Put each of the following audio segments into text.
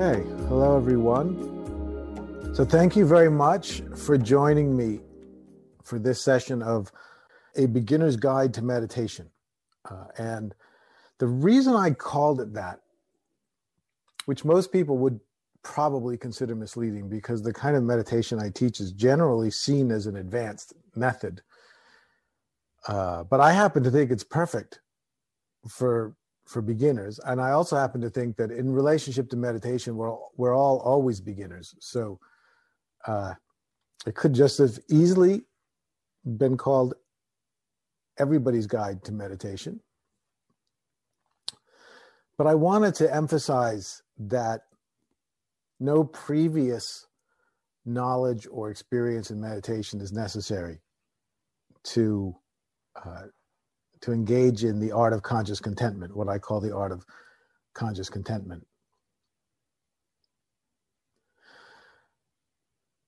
Okay, hello everyone. So, thank you very much for joining me for this session of A Beginner's Guide to Meditation. Uh, and the reason I called it that, which most people would probably consider misleading because the kind of meditation I teach is generally seen as an advanced method. Uh, but I happen to think it's perfect for for beginners, and I also happen to think that in relationship to meditation, we're we're all always beginners. So uh, it could just have easily been called everybody's guide to meditation. But I wanted to emphasize that no previous knowledge or experience in meditation is necessary to uh, to engage in the art of conscious contentment, what I call the art of conscious contentment.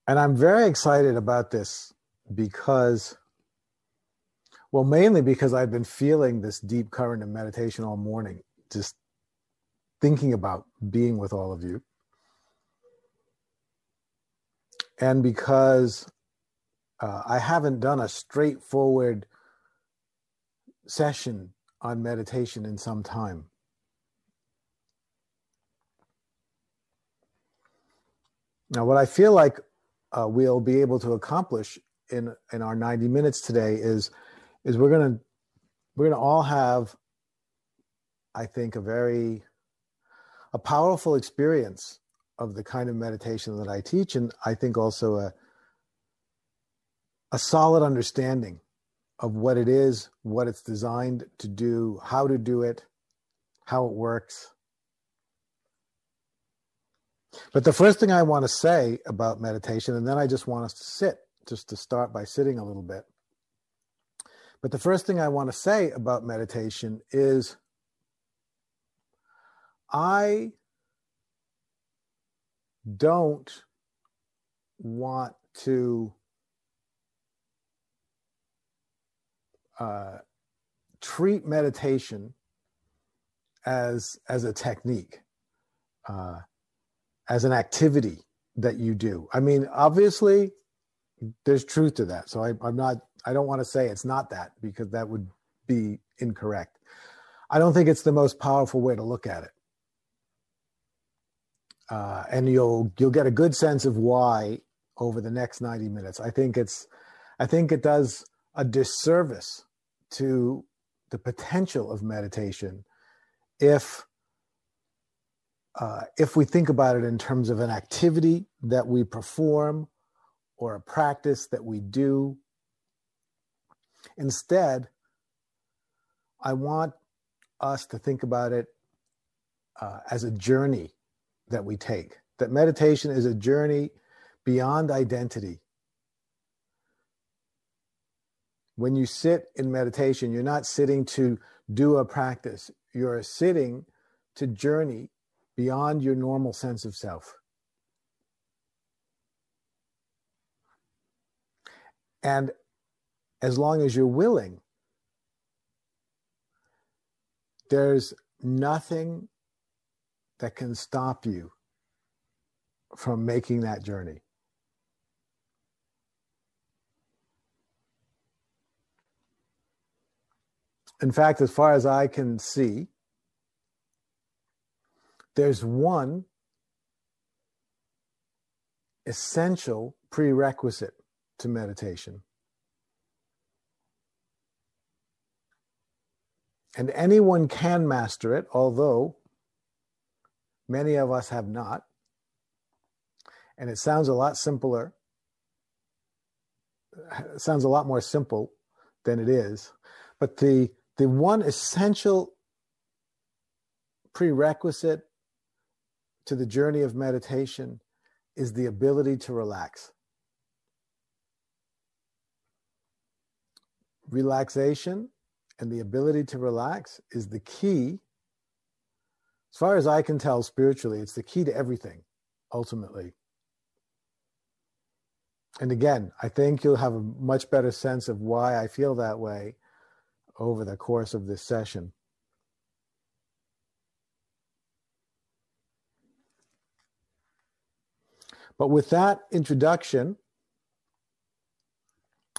And I'm very excited about this because, well, mainly because I've been feeling this deep current of meditation all morning, just thinking about being with all of you. And because uh, I haven't done a straightforward session on meditation in some time. Now, what I feel like uh, we'll be able to accomplish in in our 90 minutes today is is we're gonna we're gonna all have, I think, a very a powerful experience of the kind of meditation that I teach, and I think also a a solid understanding of what it is, what it's designed to do, how to do it, how it works. But the first thing I want to say about meditation, and then I just want us to sit, just to start by sitting a little bit. But the first thing I want to say about meditation is I don't want to uh, treat meditation as as a technique, uh, as an activity that you do. I mean, obviously, there's truth to that. So I, I'm not. I don't want to say it's not that because that would be incorrect. I don't think it's the most powerful way to look at it. Uh, and you'll you'll get a good sense of why over the next 90 minutes. I think it's I think it does a disservice to the potential of meditation if uh, if we think about it in terms of an activity that we perform or a practice that we do. Instead, I want us to think about it uh, as a journey that we take. That meditation is a journey beyond identity when you sit in meditation, you're not sitting to do a practice, you're sitting to journey beyond your normal sense of self. And as long as you're willing, there's nothing that can stop you from making that journey. In fact, as far as I can see, there's one essential prerequisite to meditation. And anyone can master it, although many of us have not. And it sounds a lot simpler. It sounds a lot more simple than it is. But the the one essential prerequisite to the journey of meditation is the ability to relax. Relaxation and the ability to relax is the key. As far as I can tell spiritually, it's the key to everything, ultimately. And again, I think you'll have a much better sense of why I feel that way over the course of this session. But with that introduction,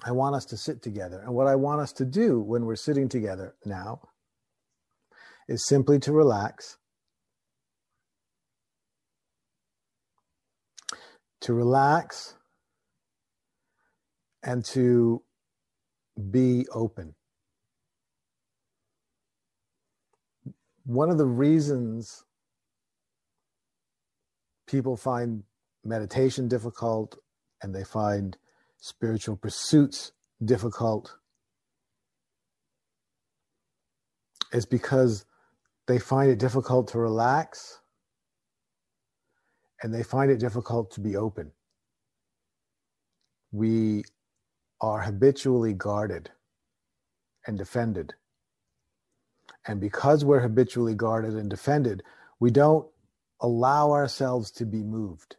I want us to sit together. And what I want us to do when we're sitting together now is simply to relax, to relax, and to be open. One of the reasons people find meditation difficult and they find spiritual pursuits difficult is because they find it difficult to relax and they find it difficult to be open. We are habitually guarded and defended. And because we're habitually guarded and defended, we don't allow ourselves to be moved.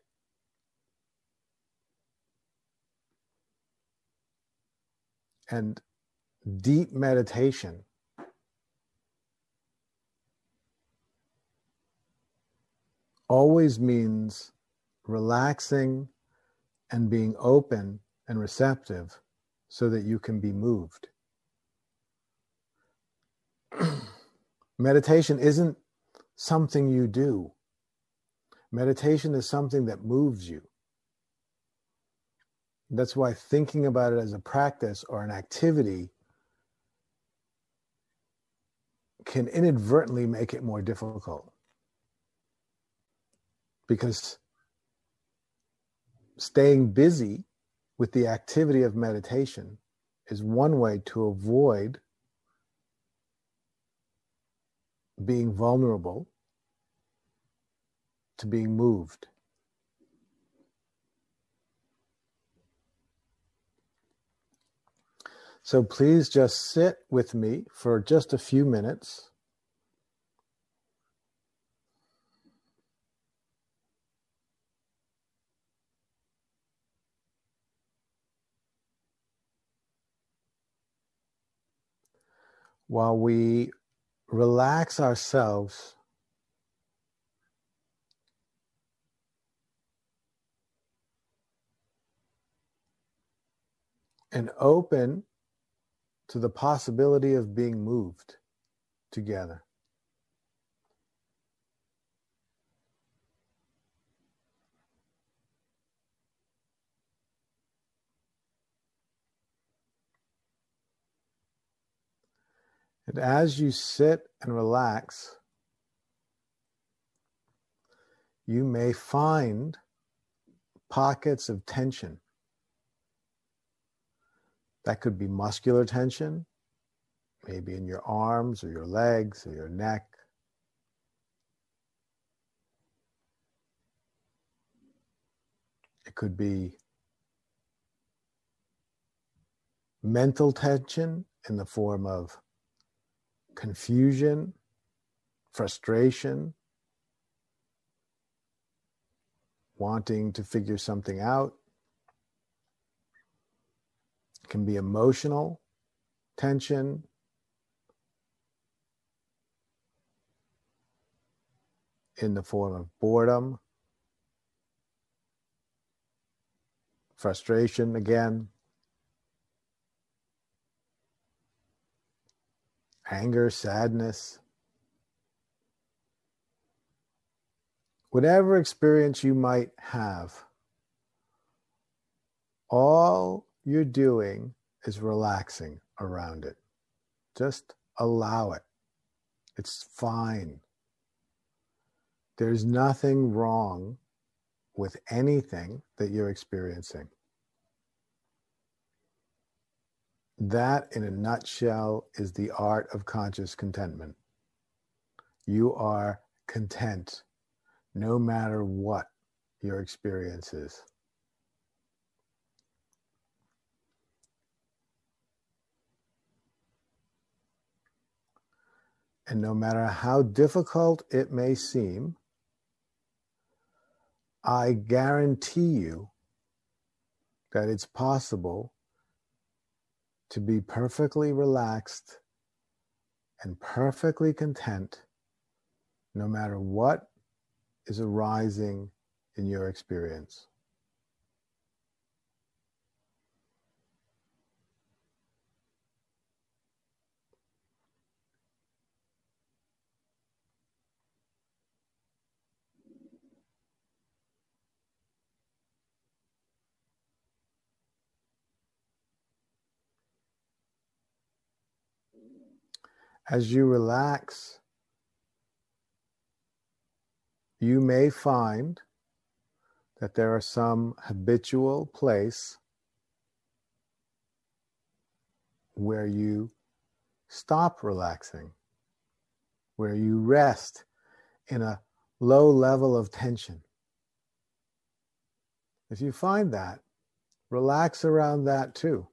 And deep meditation always means relaxing and being open and receptive so that you can be moved. Meditation isn't something you do. Meditation is something that moves you. That's why thinking about it as a practice or an activity can inadvertently make it more difficult. Because staying busy with the activity of meditation is one way to avoid being vulnerable to being moved. So please just sit with me for just a few minutes. While we relax ourselves and open to the possibility of being moved together. As you sit and relax, you may find pockets of tension. That could be muscular tension, maybe in your arms or your legs or your neck. It could be mental tension in the form of confusion, frustration, wanting to figure something out. It can be emotional tension. In the form of boredom, frustration again, anger, sadness, whatever experience you might have, all you're doing is relaxing around it. Just allow it. It's fine. There's nothing wrong with anything that you're experiencing. That, in a nutshell, is the art of conscious contentment. You are content no matter what your experience is. And no matter how difficult it may seem, I guarantee you that it's possible to be perfectly relaxed and perfectly content no matter what is arising in your experience. As you relax, you may find that there are some habitual place where you stop relaxing, where you rest in a low level of tension. If you find that, relax around that too.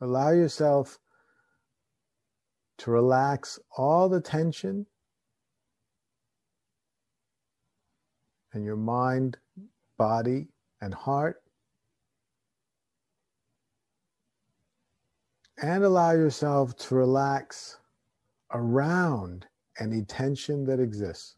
Allow yourself to relax all the tension in your mind, body, and heart. And allow yourself to relax around any tension that exists.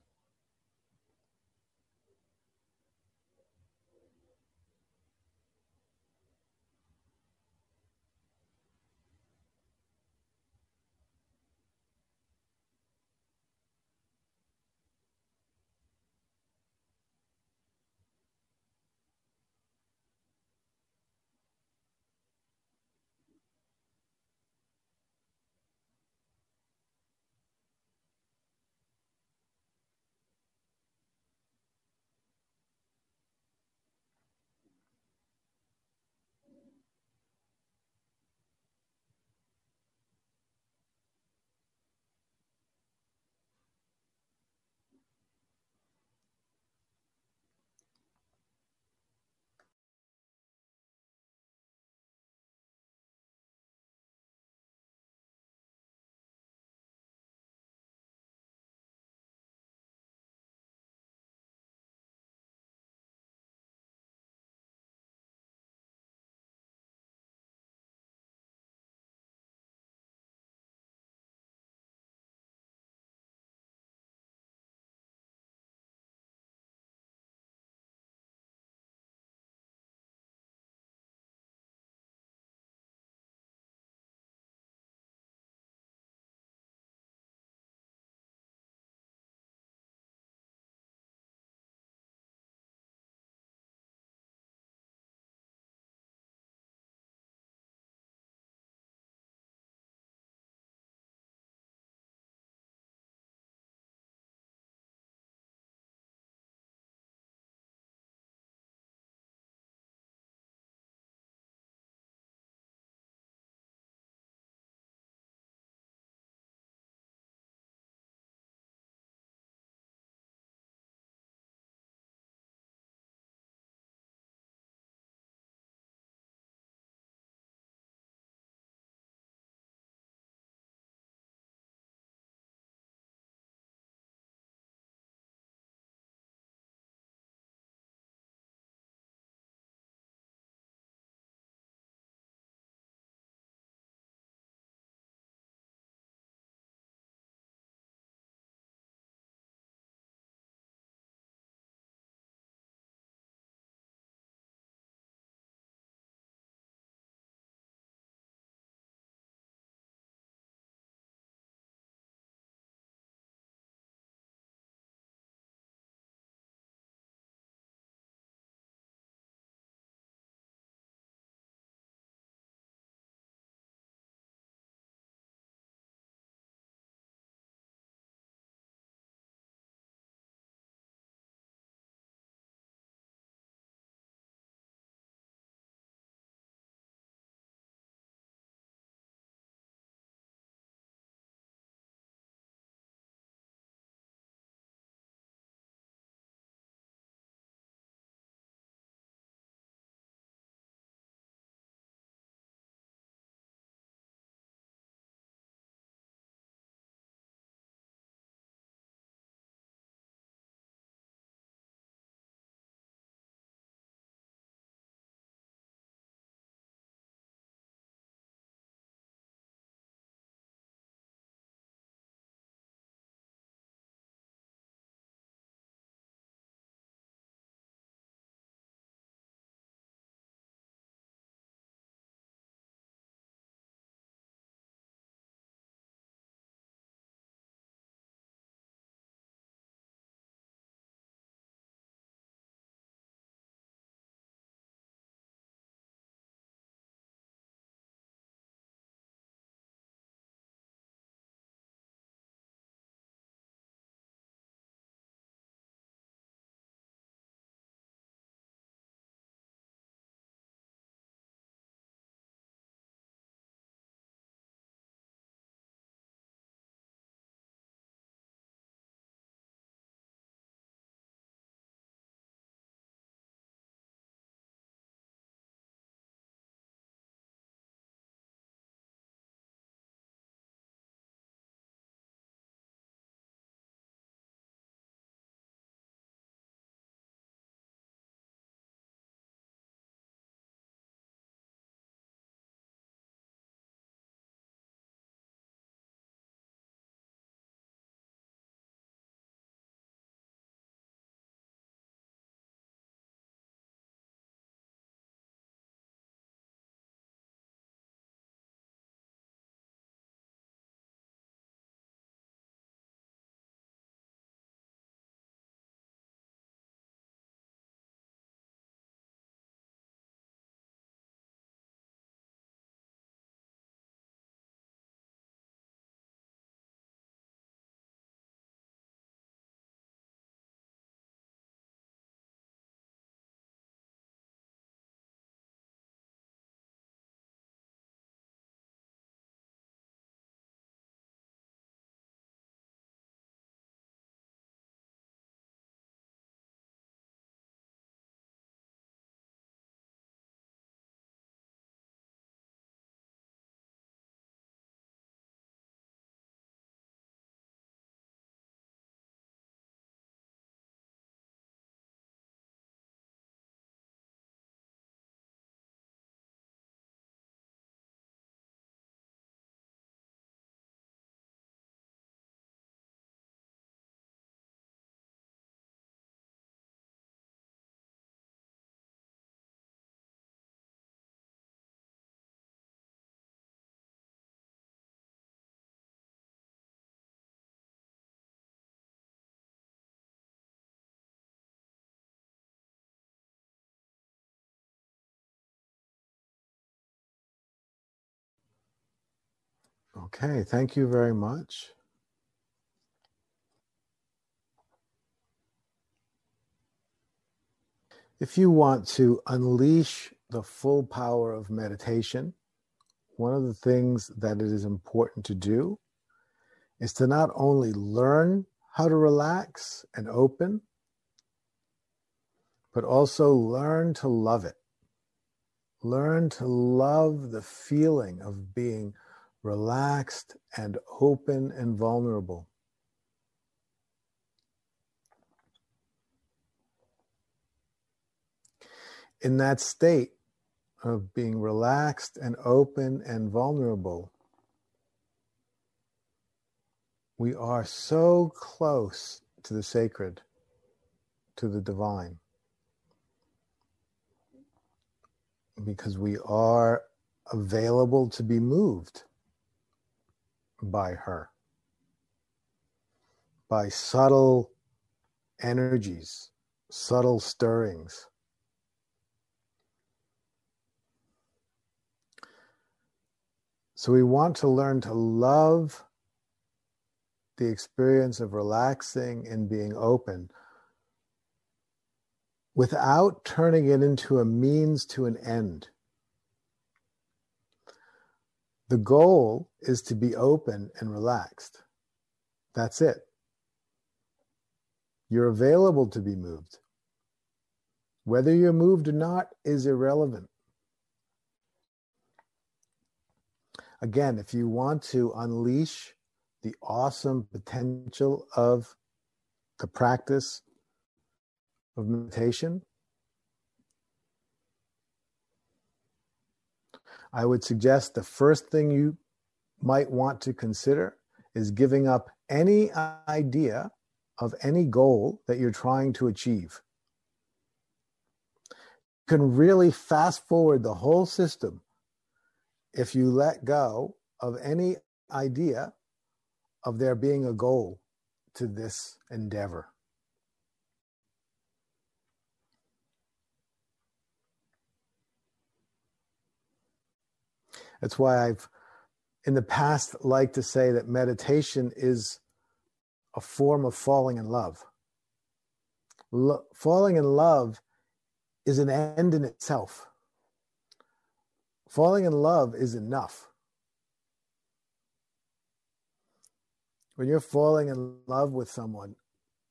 Okay, thank you very much. If you want to unleash the full power of meditation, one of the things that it is important to do is to not only learn how to relax and open, but also learn to love it. Learn to love the feeling of being relaxed and open and vulnerable. In that state of being relaxed and open and vulnerable, we are so close to the sacred, to the divine. Because we are available to be moved by her, by subtle energies, subtle stirrings. So we want to learn to love the experience of relaxing and being open without turning it into a means to an end. The goal is to be open and relaxed. That's it. You're available to be moved. Whether you're moved or not is irrelevant. Again, if you want to unleash the awesome potential of the practice of meditation, I would suggest the first thing you might want to consider is giving up any idea of any goal that you're trying to achieve. You can really fast forward the whole system if you let go of any idea of there being a goal to this endeavor. That's why I've in the past liked to say that meditation is a form of falling in love. Lo- falling in love is an end in itself. Falling in love is enough. When you're falling in love with someone,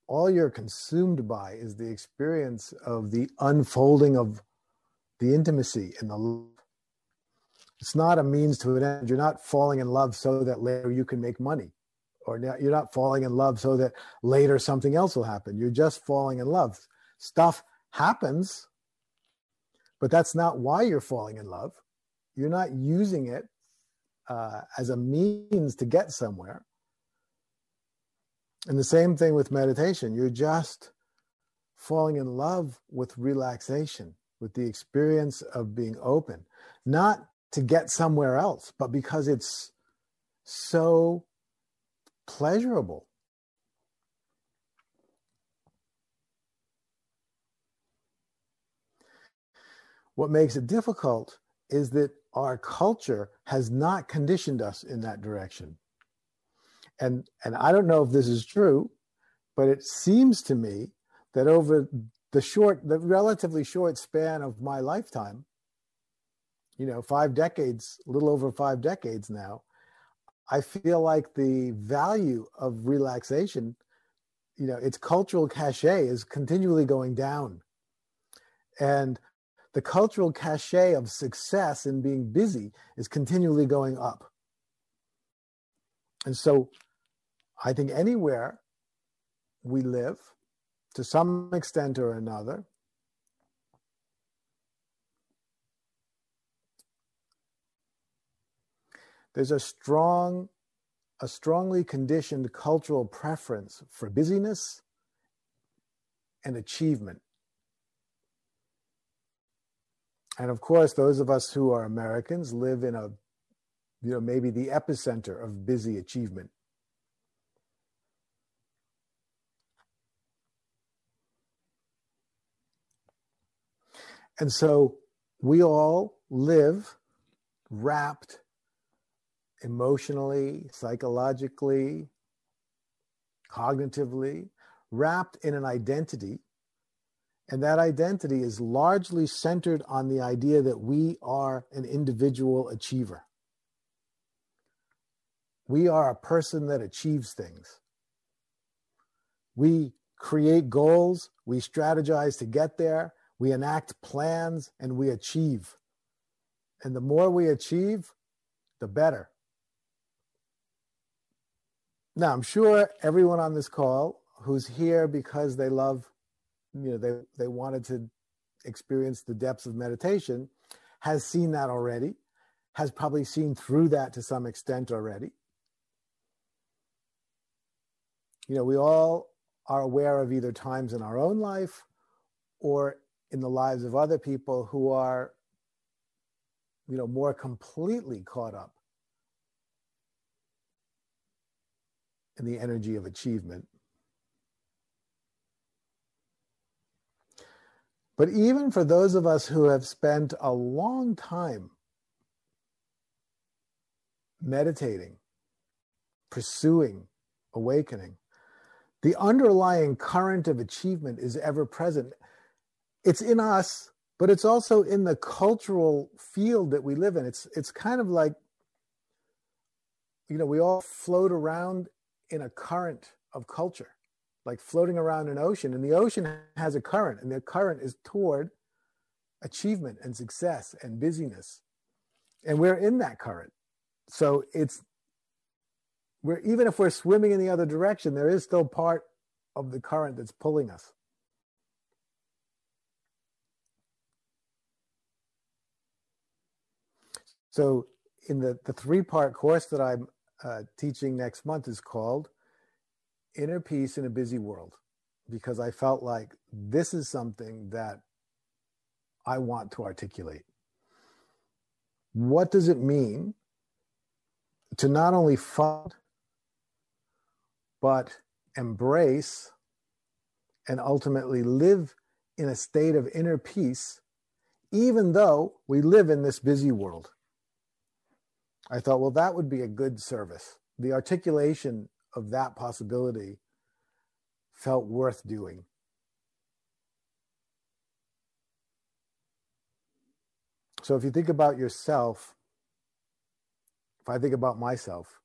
all you're consumed by is the experience of the unfolding of the intimacy and the love it's not a means to an end. You're not falling in love so that later you can make money, or you're not falling in love so that later something else will happen. You're just falling in love. Stuff happens, but that's not why you're falling in love. You're not using it uh, as a means to get somewhere. And the same thing with meditation. You're just falling in love with relaxation, with the experience of being open, not to get somewhere else, but because it's so pleasurable. What makes it difficult is that our culture has not conditioned us in that direction. And, and I don't know if this is true, but it seems to me that over the short, the relatively short span of my lifetime, you know, five decades, a little over five decades now, I feel like the value of relaxation, you know, its cultural cachet is continually going down. And the cultural cachet of success in being busy is continually going up. And so I think anywhere we live, to some extent or another, there's a strong a strongly conditioned cultural preference for busyness and achievement. And of course, those of us who are Americans live in a, you know, maybe the epicenter of busy achievement. And so we all live wrapped emotionally, psychologically, cognitively, wrapped in an identity. And that identity is largely centered on the idea that we are an individual achiever. We are a person that achieves things. We create goals, we strategize to get there, we enact plans, and we achieve. And the more we achieve, the better. Now, I'm sure everyone on this call who's here because they love, you know, they, they wanted to experience the depths of meditation has seen that already, has probably seen through that to some extent already. You know, we all are aware of either times in our own life or in the lives of other people who are, you know, more completely caught up in the energy of achievement. But even for those of us who have spent a long time meditating, pursuing awakening, the underlying current of achievement is ever present. It's in us, but it's also in the cultural field that we live in. It's it's kind of like you know, we all float around in a current of culture, like floating around an ocean. And the ocean has a current, and the current is toward achievement and success and busyness. And we're in that current. So it's we're even if we're swimming in the other direction, there is still part of the current that's pulling us. So in the, the three part course that I'm uh, teaching next month is called Inner Peace in a Busy World, because I felt like this is something that I want to articulate. What does it mean to not only fund, but embrace and ultimately live in a state of inner peace, even though we live in this busy world? I thought, well, that would be a good service. The articulation of that possibility felt worth doing. So if you think about yourself, if I think about myself,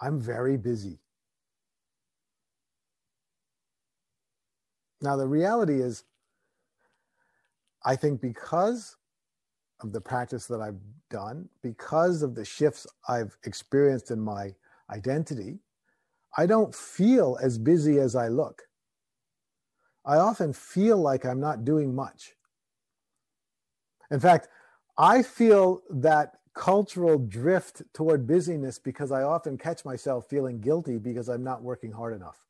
I'm very busy. Now, the reality is, I think because of the practice that I've done, because of the shifts I've experienced in my identity, I don't feel as busy as I look. I often feel like I'm not doing much. In fact, I feel that cultural drift toward busyness because I often catch myself feeling guilty because I'm not working hard enough.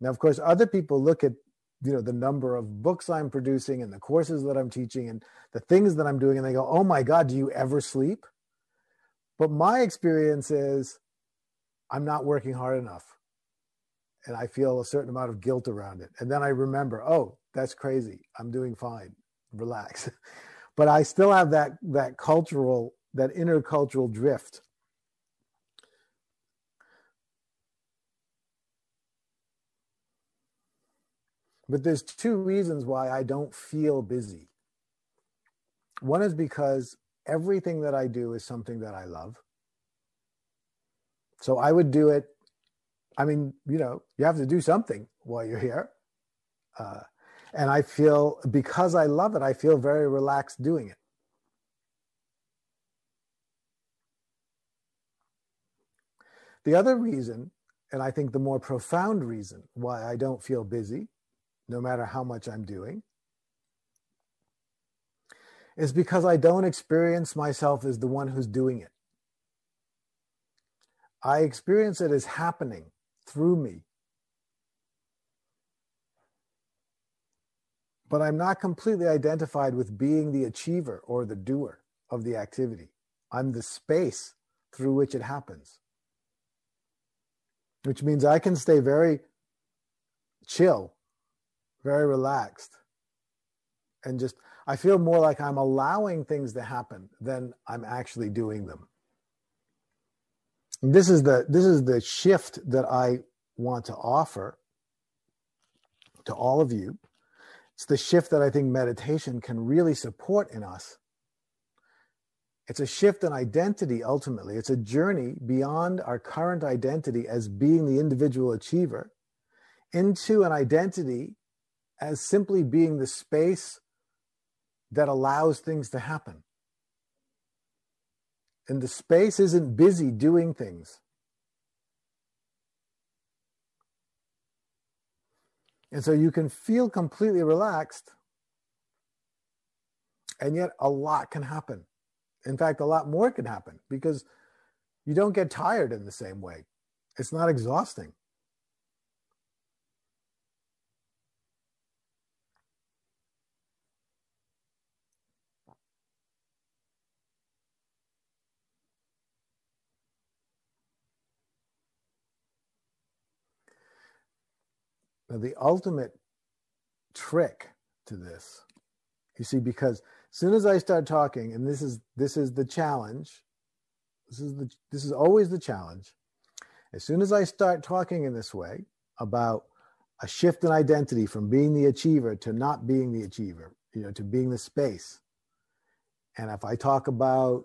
Now, of course, other people look at you know the number of books i'm producing and the courses that i'm teaching and the things that i'm doing and they go oh my god do you ever sleep? But my experience is i'm not working hard enough and i feel a certain amount of guilt around it. And then i remember oh that's crazy. I'm doing fine. Relax. But i still have that that cultural that intercultural drift But there's two reasons why I don't feel busy. One is because everything that I do is something that I love. So I would do it. I mean, you know, you have to do something while you're here. Uh, and I feel, because I love it, I feel very relaxed doing it. The other reason, and I think the more profound reason why I don't feel busy, no matter how much I'm doing, is because I don't experience myself as the one who's doing it. I experience it as happening through me. But I'm not completely identified with being the achiever or the doer of the activity. I'm the space through which it happens, which means I can stay very chill very relaxed and just i feel more like i'm allowing things to happen than i'm actually doing them this is the this is the shift that I want to offer to all of you. It's the shift that I think meditation can really support in us. It's a shift in identity ultimately. It's a journey beyond our current identity as being the individual achiever into an identity as simply being the space that allows things to happen. And the space isn't busy doing things. And so you can feel completely relaxed, and yet a lot can happen. In fact, a lot more can happen because you don't get tired in the same way. It's not exhausting. Now, the ultimate trick to this, you see, because as soon as I start talking, and this is this is the challenge, this is the this is always the challenge. As soon as I start talking in this way about a shift in identity from being the achiever to not being the achiever, you know, to being the space. And if I talk about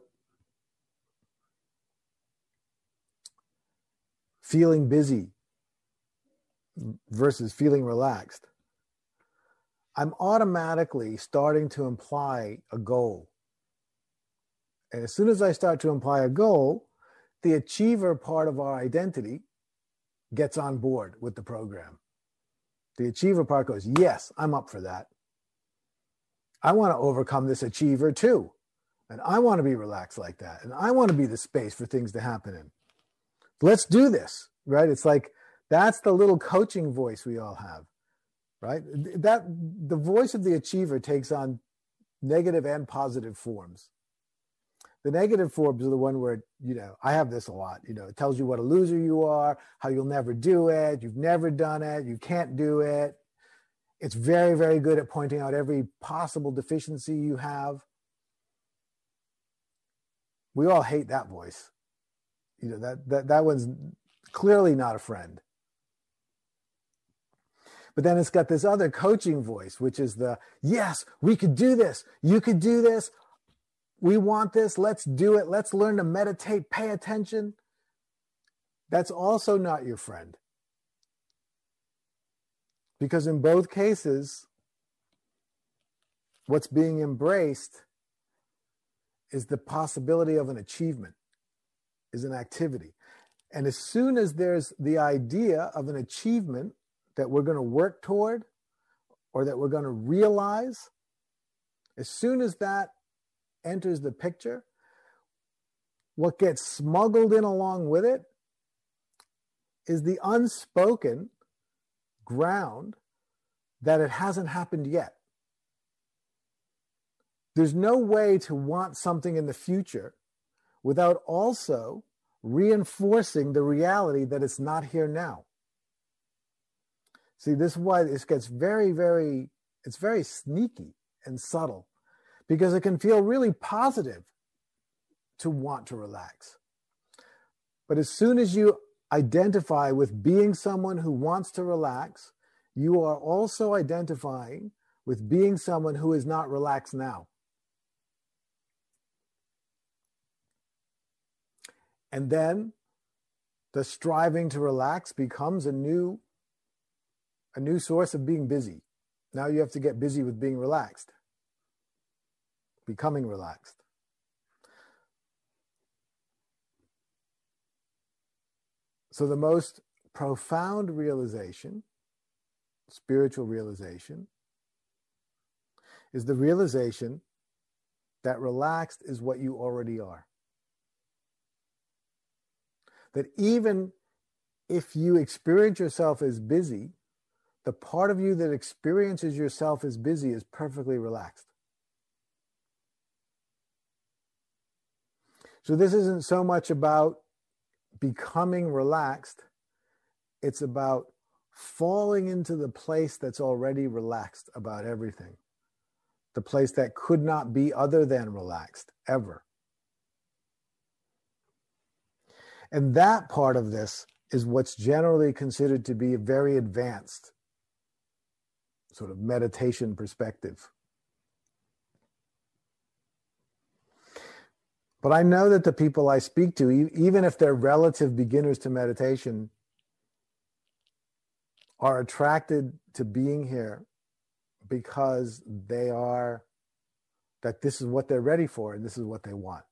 feeling busy versus feeling relaxed, I'm automatically starting to imply a goal. And as soon as I start to imply a goal, the achiever part of our identity gets on board with the program. The achiever part goes, Yes, I'm up for that. I want to overcome this achiever too. And I want to be relaxed like that. And I want to be the space for things to happen in. Let's do this, right? It's like that's the little coaching voice we all have, right? That the voice of the achiever takes on negative and positive forms. The negative forms are the one where, you know, I have this a lot, you know, it tells you what a loser you are, how you'll never do it, you've never done it, you can't do it. It's very, very good at pointing out every possible deficiency you have. We all hate that voice. You know, that that that one's clearly not a friend. But then it's got this other coaching voice, which is the yes, we could do this. You could do this. We want this. Let's do it. Let's learn to meditate, pay attention. That's also not your friend. Because in both cases, what's being embraced is the possibility of an achievement, is an activity. And as soon as there's the idea of an achievement that we're going to work toward or that we're going to realize, as soon as that enters the picture, what gets smuggled in along with it is the unspoken ground that it hasn't happened yet. There's no way to want something in the future without also reinforcing the reality that it's not here now. See, this is why this gets very, very, it's very sneaky and subtle because it can feel really positive to want to relax. But as soon as you identify with being someone who wants to relax, you are also identifying with being someone who is not relaxed now. And then the striving to relax becomes a new a new source of being busy. Now you have to get busy with being relaxed, becoming relaxed. So, the most profound realization, spiritual realization, is the realization that relaxed is what you already are. That even if you experience yourself as busy, the part of you that experiences yourself as busy is perfectly relaxed. So, this isn't so much about becoming relaxed, it's about falling into the place that's already relaxed about everything, the place that could not be other than relaxed ever. And that part of this is what's generally considered to be very advanced sort of meditation perspective. But I know that the people I speak to, even if they're relative beginners to meditation, are attracted to being here because they are, that this is what they're ready for and this is what they want.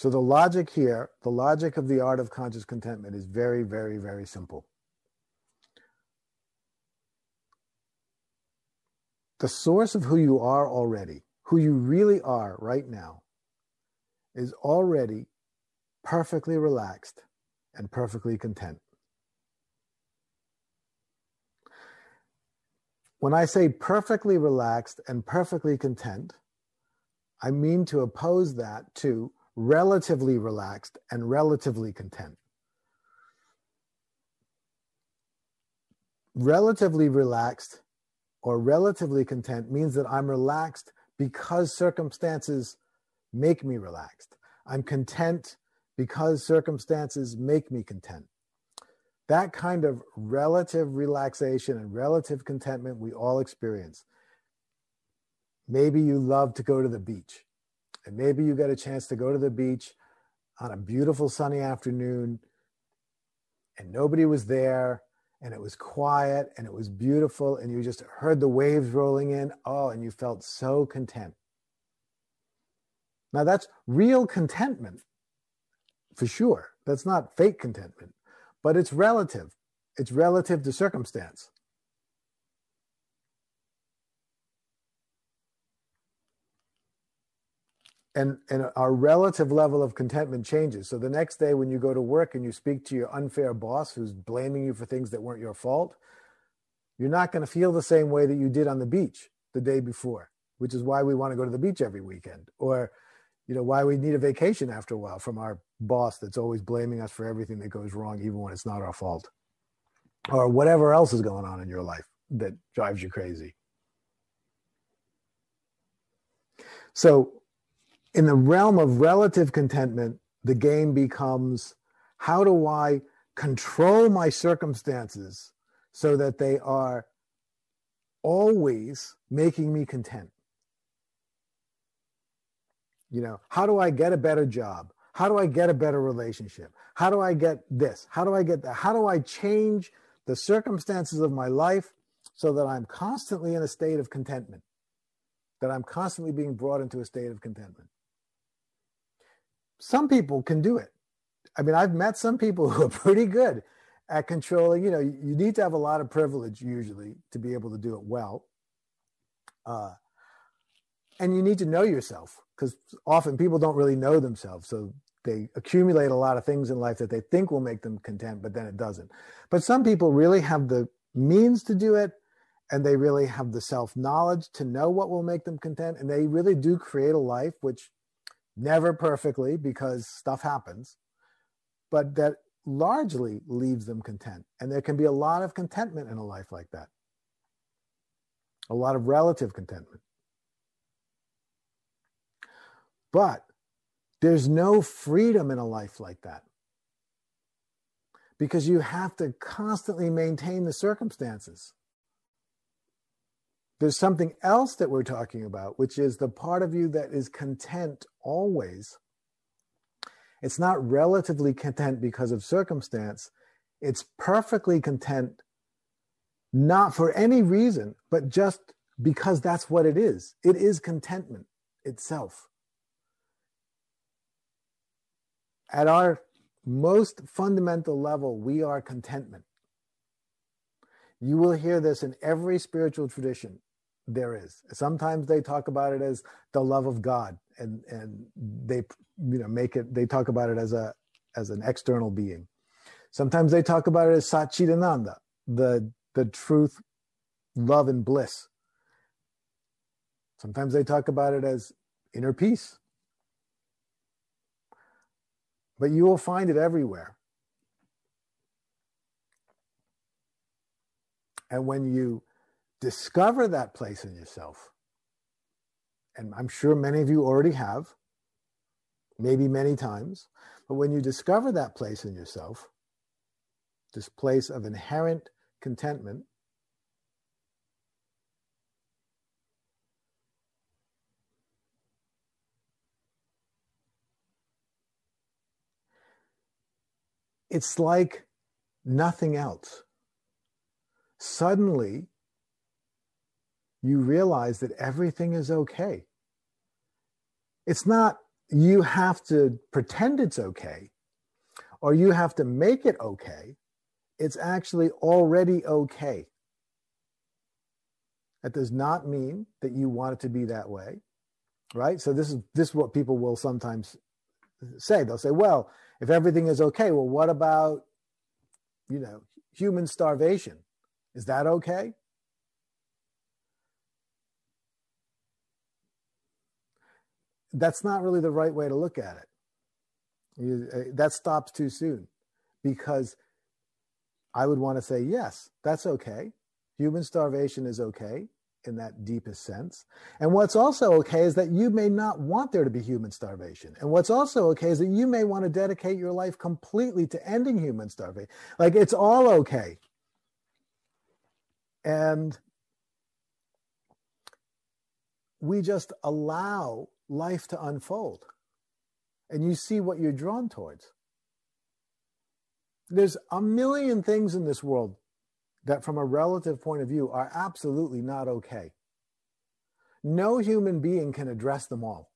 So the logic here, the logic of the art of conscious contentment is very, very, very simple. the source of who you are already, who you really are right now, is already perfectly relaxed and perfectly content. When I say perfectly relaxed and perfectly content, I mean to oppose that to relatively relaxed and relatively content. Relatively relaxed or relatively content means that I'm relaxed because circumstances make me relaxed. I'm content because circumstances make me content. That kind of relative relaxation and relative contentment we all experience. Maybe you love to go to the beach, and maybe you get a chance to go to the beach on a beautiful sunny afternoon, and nobody was there, and it was quiet and it was beautiful and you just heard the waves rolling in. Oh, and you felt so content. Now that's real contentment for sure. That's not fake contentment, but it's relative. It's relative to circumstance. And and our relative level of contentment changes. So the next day when you go to work and you speak to your unfair boss who's blaming you for things that weren't your fault you're not going to feel the same way that you did on the beach the day before which is why we want to go to the beach every weekend. Or you know why we need a vacation after a while from our boss that's always blaming us for everything that goes wrong even when it's not our fault. Or whatever else is going on in your life that drives you crazy. So in the realm of relative contentment, the game becomes how do I control my circumstances so that they are always making me content? You know, how do I get a better job? How do I get a better relationship? How do I get this? How do I get that? How do I change the circumstances of my life so that I'm constantly in a state of contentment? That I'm constantly being brought into a state of contentment some people can do it. I mean, I've met some people who are pretty good at controlling. You know, you need to have a lot of privilege usually to be able to do it well. Uh, and you need to know yourself because often people don't really know themselves. So they accumulate a lot of things in life that they think will make them content, but then it doesn't. But some people really have the means to do it and they really have the self knowledge to know what will make them content. And they really do create a life which never perfectly because stuff happens, but that largely leaves them content. And there can be a lot of contentment in a life like that, a lot of relative contentment. But there's no freedom in a life like that because you have to constantly maintain the circumstances there's something else that we're talking about, which is the part of you that is content always. It's not relatively content because of circumstance, it's perfectly content, not for any reason, but just because that's what it is. It is contentment itself. At our most fundamental level, we are contentment. You will hear this in every spiritual tradition there is. Sometimes they talk about it as the love of God, and and they you know make it. They talk about it as a as an external being. Sometimes they talk about it as Satchidananda, the the truth, love, and bliss. Sometimes they talk about it as inner peace. But you will find it everywhere. And when you discover that place in yourself, and I'm sure many of you already have, maybe many times, but when you discover that place in yourself, this place of inherent contentment, it's like nothing else. Suddenly, you realize that everything is okay. It's not you have to pretend it's okay or you have to make it okay. It's actually already okay. That does not mean that you want it to be that way, right? So this is this is what people will sometimes say. They'll say, "Well, if everything is okay, well, what about, you know, human starvation? Is that okay?" That's not really the right way to look at it. You, uh, that stops too soon because I would want to say, yes, that's okay. Human starvation is okay in that deepest sense. And what's also okay is that you may not want there to be human starvation. And what's also okay is that you may want to dedicate your life completely to ending human starvation. Like it's all okay. And we just allow life to unfold and you see what you're drawn towards. There's a million things in this world that, from a relative point of view, are absolutely not okay. No human being can address them all.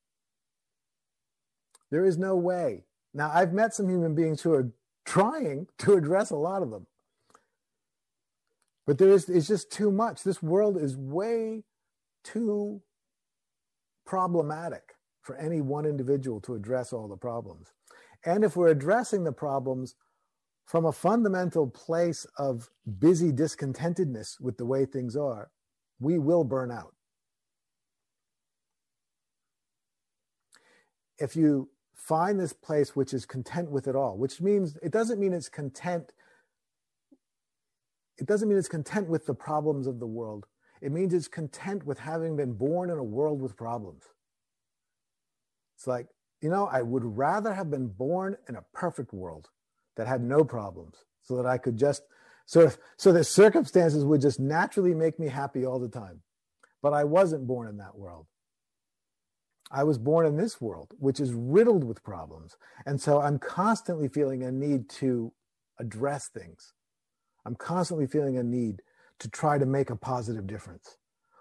There is no way. Now, I've met some human beings who are trying to address a lot of them. But there is it's just too much. This world is way too problematic for any one individual to address all the problems. And if we're addressing the problems from a fundamental place of busy discontentedness with the way things are, we will burn out. If you find this place which is content with it all, which means it doesn't mean it's content. It doesn't mean it's content with the problems of the world. It means it's content with having been born in a world with problems. It's like, you know, I would rather have been born in a perfect world that had no problems so that I could just sort of, so that circumstances would just naturally make me happy all the time. But I wasn't born in that world. I was born in this world, which is riddled with problems. And so I'm constantly feeling a need to address things. I'm constantly feeling a need to try to make a positive difference.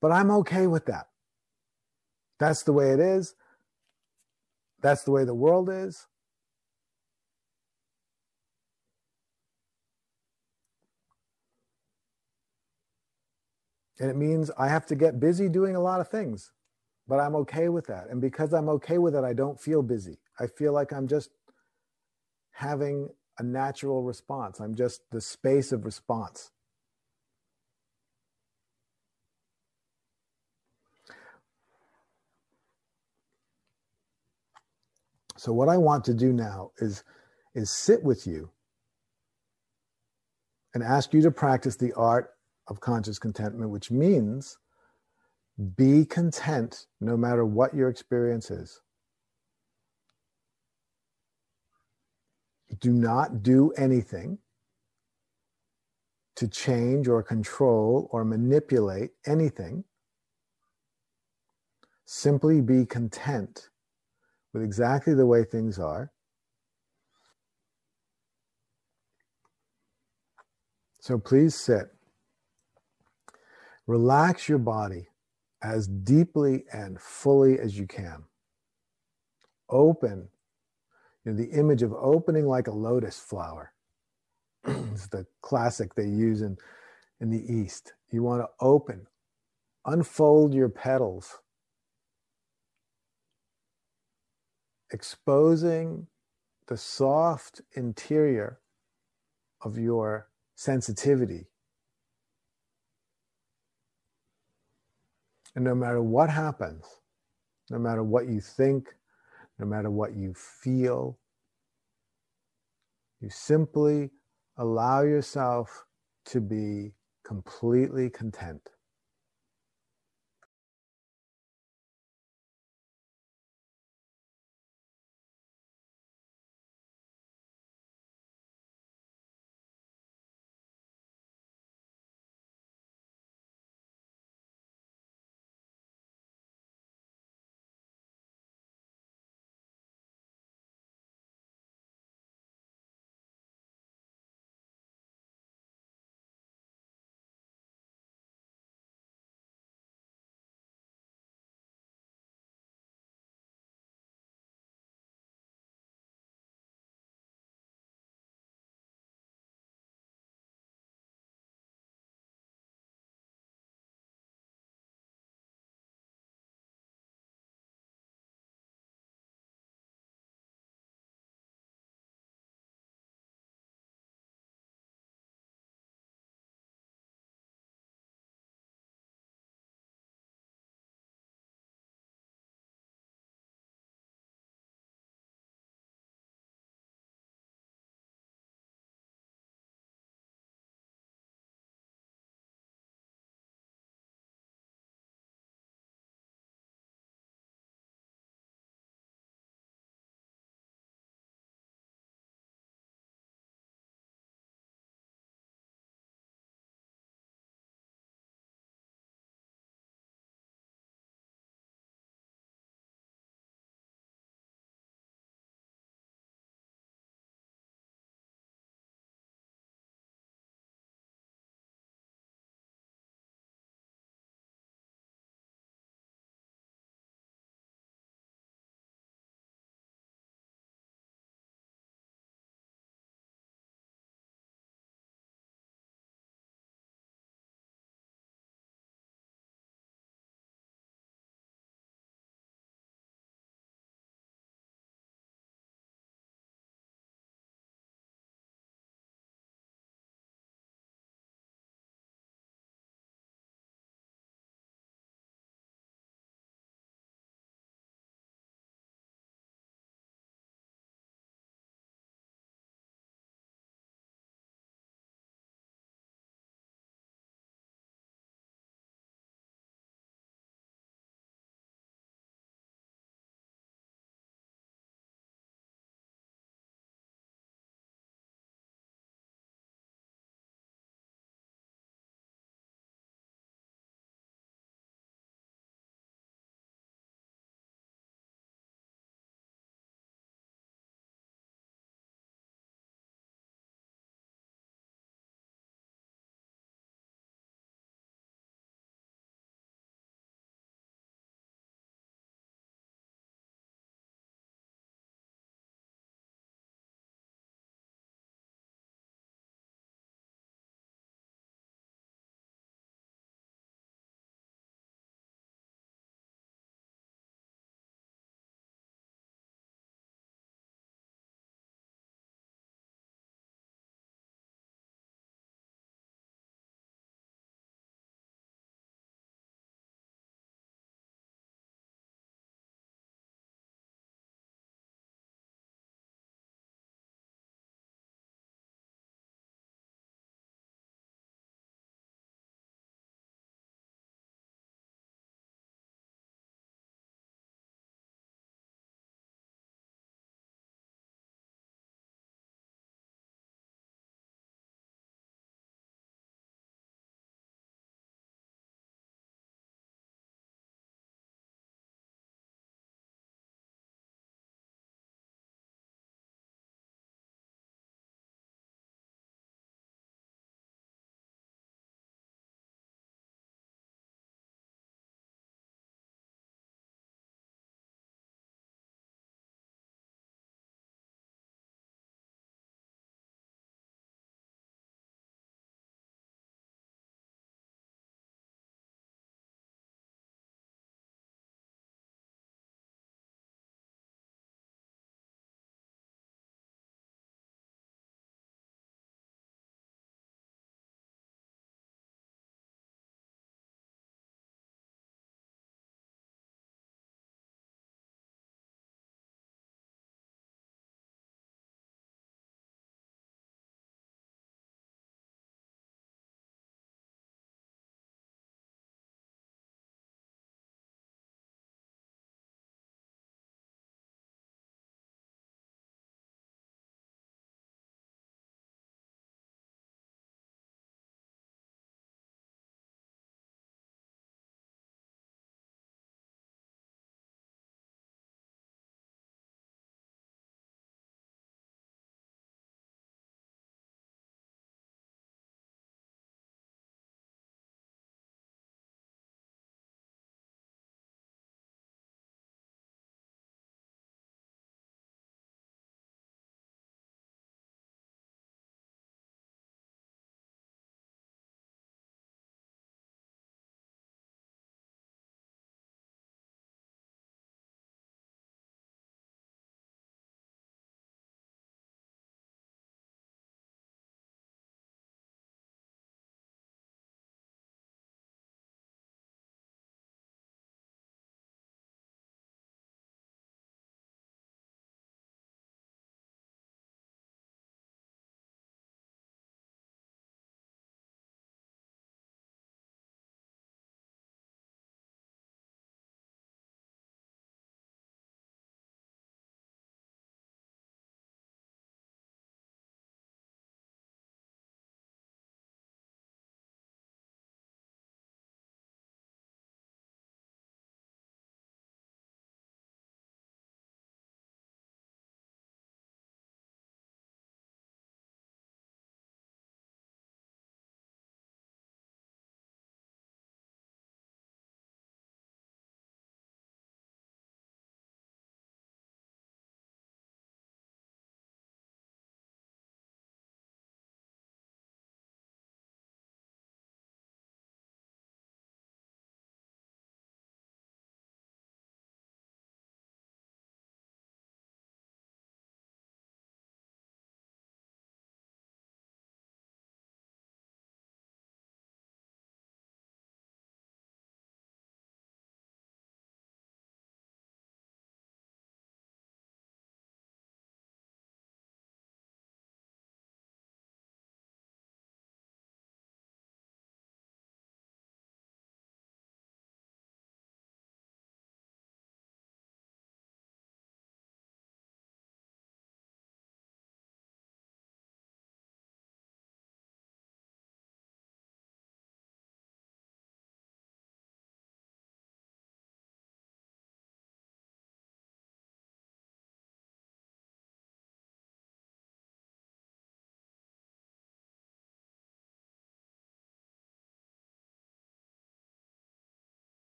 But I'm okay with that. That's the way it is. That's the way the world is. And it means I have to get busy doing a lot of things, but I'm okay with that. And because I'm okay with it, I don't feel busy. I feel like I'm just having a natural response. I'm just the space of response. So what I want to do now is is sit with you and ask you to practice the art of conscious contentment, which means be content no matter what your experience is. Do not do anything to change or control or manipulate anything. Simply be content with exactly the way things are. So please sit. Relax your body as deeply and fully as you can. Open, you know, the image of opening like a lotus flower. it's the classic they use in, in the East. You want to open, unfold your petals exposing the soft interior of your sensitivity. And no matter what happens, no matter what you think, no matter what you feel, you simply allow yourself to be completely content.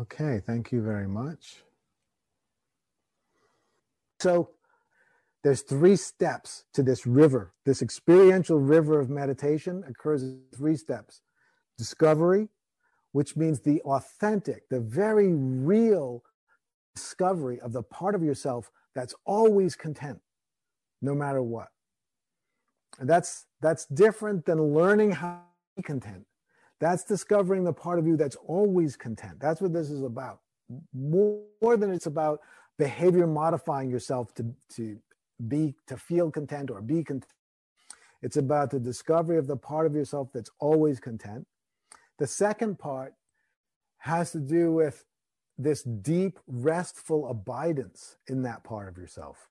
Okay, thank you very much. So there's three steps to this river. This experiential river of meditation occurs in three steps. Discovery, which means the authentic, the very real discovery of the part of yourself that's always content, no matter what. And that's that's different than learning how to be content. That's discovering the part of you that's always content. That's what this is about. More, than it's about behavior modifying yourself to, to be to feel content or be content. It's about the discovery of the part of yourself that's always content. The second part has to do with this deep, restful abidance in that part of yourself.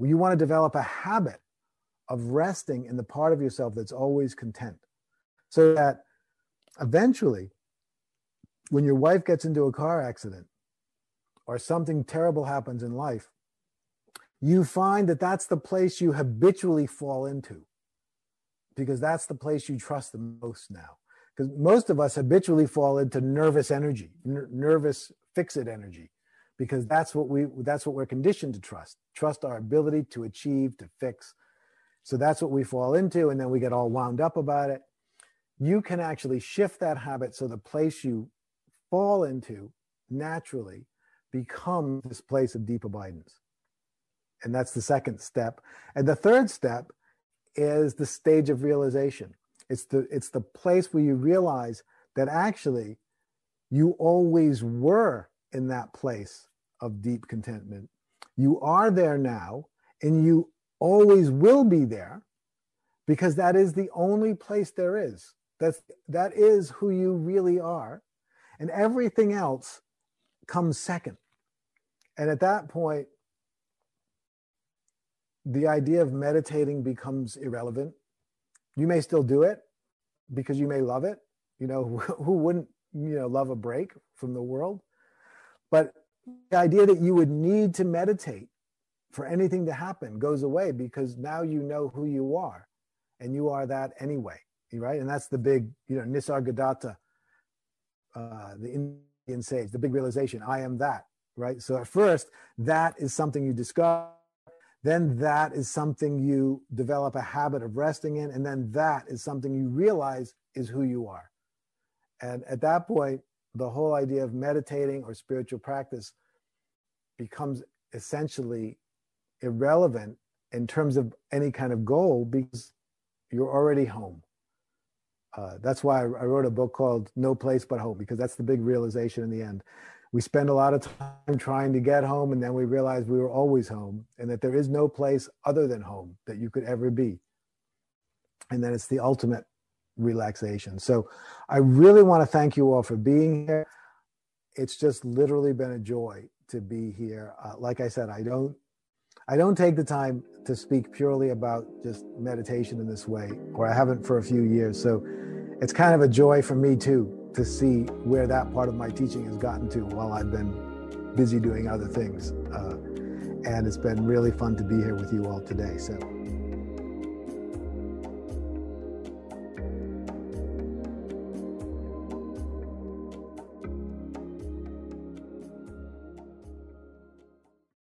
You want to develop a habit of resting in the part of yourself that's always content. So that eventually, when your wife gets into a car accident or something terrible happens in life, you find that that's the place you habitually fall into because that's the place you trust the most now. Because most of us habitually fall into nervous energy nervous fix-it energy because that's what we that's what we're conditioned to trust trust our ability to achieve to fix. So that's what we fall into and then we get all wound up about it you can actually shift that habit so the place you fall into naturally becomes this place of deep abidance. And that's the second step. And the third step is the stage of realization. It's the it's the place where you realize that actually you always were in that place of deep contentment. You are there now and you always will be there because that is the only place there is that's that is who you really are and everything else comes second and at that point the idea of meditating becomes irrelevant. You may still do it because you may love it. You know, who wouldn't, you know, love a break from the world? But the idea that you would need to meditate for anything to happen goes away because now you know who you are and you are that anyway, right? And that's the big, you know, Nisargadatta, uh, the Indian sage, the big realization, I am that, right? So at first, that is something you discover then that is something you develop a habit of resting in. And then that is something you realize is who you are. And at that point, the whole idea of meditating or spiritual practice becomes essentially irrelevant in terms of any kind of goal because you're already home. Uh, that's why I wrote a book called No Place But Home, because that's the big realization in the end. We spend a lot of time trying to get home and then we realize we were always home and that there is no place other than home that you could ever be. And then it's the ultimate relaxation. So i really want to thank you all for being here. It's just literally been a joy to be here. Uh, like i said i don't i don't take the time to speak purely about just meditation in this way or i haven't for a few years. So it's kind of a joy for me too to see where that part of my teaching has gotten to while I've been busy doing other things. Uh, and it's been really fun to be here with you all today. So